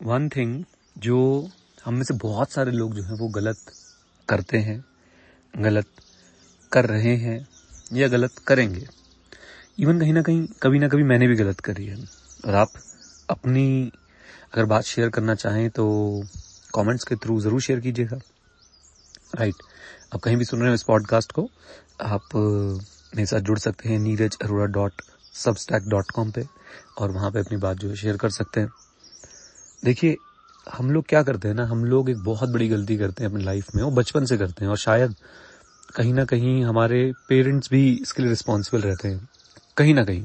One thing जो हम में से बहुत सारे लोग जो हैं वो गलत करते हैं, गलत कर रहे हैं या गलत करेंगे। इवन कहीं ना कहीं, कभी ना कभी मैंने भी गलत करी है। और आप अपनी अगर बात शेयर करना चाहें तो कमेंट्स के थ्रू ज़रूर शेयर कीजिएगा। राइट आप कहीं भी सुन रहे हो इस पॉडकास्ट को, आप मेरे साथ जुड़ सकते हैं Neeraj Arora dot Substack dot com पर और वहाँ पर अपनी बात जो है शेयर कर सकते हैं। देखिए, हम लोग क्या करते हैं ना, हम लोग एक बहुत बड़ी गलती करते हैं अपनी लाइफ में, और बचपन से करते हैं, और शायद कहीं ना कहीं हमारे पेरेंट्स भी इसके लिए रिस्पॉन्सिबल रहते हैं। कहीं ना कहीं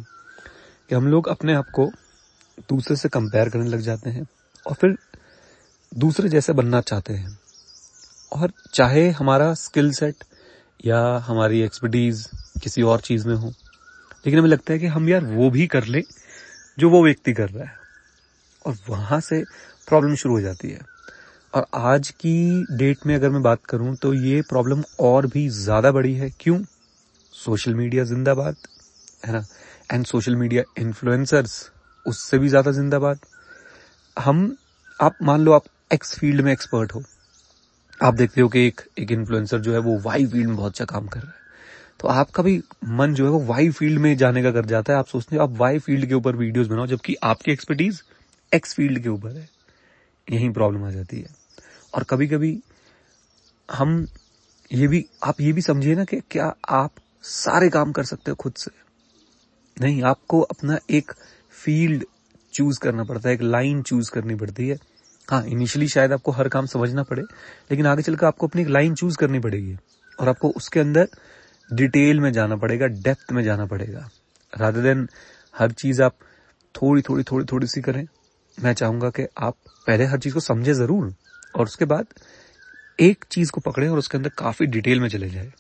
कि हम लोग अपने आप को दूसरे से कंपेयर करने लग जाते हैं, और फिर दूसरे जैसे बनना चाहते हैं। और चाहे हमारा स्किल सेट या हमारी एक्सपर्टीज किसी और चीज़ में हो, लेकिन हमें लगता है कि हम यार वो भी कर ले जो वो व्यक्ति कर रहा है। और वहाँ से प्रॉब्लम शुरू हो जाती है। और आज की डेट में अगर मैं बात करूँ तो ये प्रॉब्लम और भी ज़्यादा बड़ी है। क्यों? सोशल मीडिया जिंदाबाद, है ना? एंड सोशल मीडिया इन्फ्लुएंसर्स उससे भी ज़्यादा जिंदाबाद। हम, आप मान लो, आप एक्स फ़ील्ड में एक्सपर्ट हो। आप देखते हो कि एक एक इन्फ्लुएंसर जो है, वो वाई फ़ील्ड में बहुत अच्छा काम कर रहा है। तो आपका भी मन जो है, वो वाई फ़ील्ड में जाने का कर जाता है। आप सोचते हो, आप वाई फ़ील्ड के ऊपर वीडियोस बनाओ, जबकि आपकी एक्सपर्टीज एक्स फ़ील्ड के ऊपर है, यही प्रॉब्लम आ जाती है। और कभी कभी हम ये भी, आप ये भी समझिए ना कि क्या आप सारे काम कर सकते हो खुद से। नहीं, आपको अपना एक फ़ील्ड चूज़ करना पड़ता है, एक लाइन चूज़ करनी पड़ती है। हाँ इनिशियली शायद आपको हर काम समझना पड़े, लेकिन आगे चलकर आपको अपनी एक लाइन चूज़ करनी पड़ेगी। और आपको उसके अंदर डिटेल में जाना पड़ेगा डेप्थ में जाना पड़ेगा। राधर देन हर चीज़ आप थोड़ी थोड़ी थोड़ी थोड़ी सी करें मैं चाहूँगा कि आप पहले हर चीज़ को समझे ज़रूर और उसके बाद एक चीज़ को पकड़े और उसके अंदर काफ़ी डिटेल में चले जाए।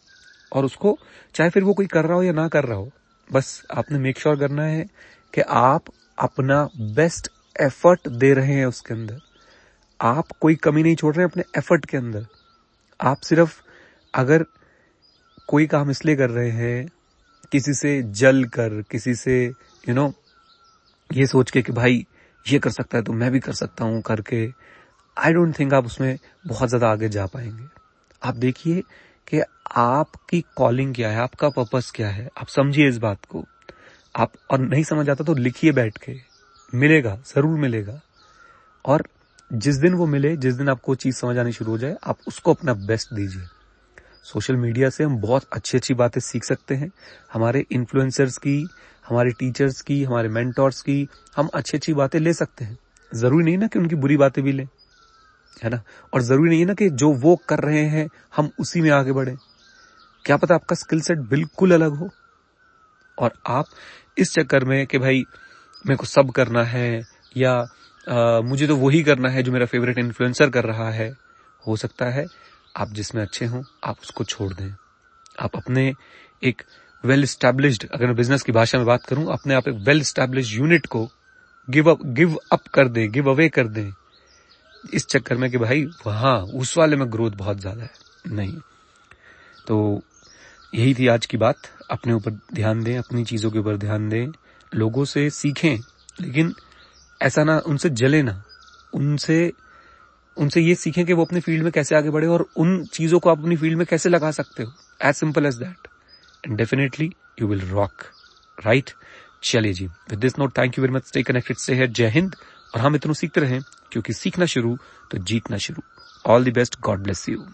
और उसको चाहे फिर वो कोई कर रहा हो या ना कर रहा हो बस आपने मेक श्योर sure करना है कि आप अपना बेस्ट एफर्ट दे रहे हैं उसके अंदर। आप कोई कमी नहीं छोड़ रहे हैं अपने एफर्ट के अंदर। आप सिर्फ़ अगर कोई काम इसलिए कर रहे हैं किसी से जल कर किसी से यू you नो know, ये सोच के कि भाई ये कर सकता है तो मैं भी कर सकता हूँ करके। आई डोंट थिंक आप उसमें बहुत ज़्यादा आगे जा पाएँगे। आप देखिए कि आपकी कॉलिंग क्या है, आपका पर्पस क्या है। आप समझिए इस बात को। आप और नहीं समझ आता तो लिखिए बैठ के। मिलेगा, ज़रूर मिलेगा। और जिस दिन वो मिले, जिस दिन आपको चीज़ समझ आनी शुरू हो जाए, आप उसको अपना बेस्ट दीजिए। सोशल मीडिया से हम बहुत अच्छी अच्छी बातें सीख सकते हैं। हमारे इन्फ्लुएंसर्स की हमारे टीचर्स की हमारे मेंटोर्स की हम अच्छी अच्छी बातें ले सकते हैं। ज़रूरी नहीं ना कि उनकी बुरी बातें भी लें है ना? और ज़रूरी नहीं है ना कि जो वो कर रहे हैं हम उसी में आगे बढ़े। क्या पता आपका स्किल सेट बिल्कुल अलग हो? और आप इस चक्कर में कि भाई मेरे को सब करना है या आ, मुझे तो वही करना है जो मेरा फेवरेट इन्फ्लुएंसर कर रहा है हो सकता है आप जिसमें अच्छे हों, आप उसको छोड़ दें। आप अपने एक वेल स्टैब्लिश्ड अगर मैं बिज़नेस की भाषा में बात करूँ, अपने आप एक वेल स्टैब्लिश यूनिट को गिव अप गिव अप कर दें गिव अवे कर दें। इस चक्कर में कि भाई, वहाँ, उस वाले में ग्रोथ बहुत ज़्यादा है। नहीं। तो यही थी आज की बात। अपने ऊपर ध्यान दें, अपनी चीज़ों के ऊपर ध्यान दें। लोगों से सीखें, लेकिन ऐसा ना, उनसे जले ना। उनसे उनसे ये सीखें कि वो अपने फ़ील्ड में कैसे आगे बढ़े और उन चीज़ों को आप अपनी फ़ील्ड में कैसे लगा सकते हो। As simple as that and definitely you will rock right चलिए जी with this note thank you very much stay connected से है जय हिंद और हम इतना सीखते रहें, क्योंकि सीखना शुरू तो जीतना शुरू. All the best God bless you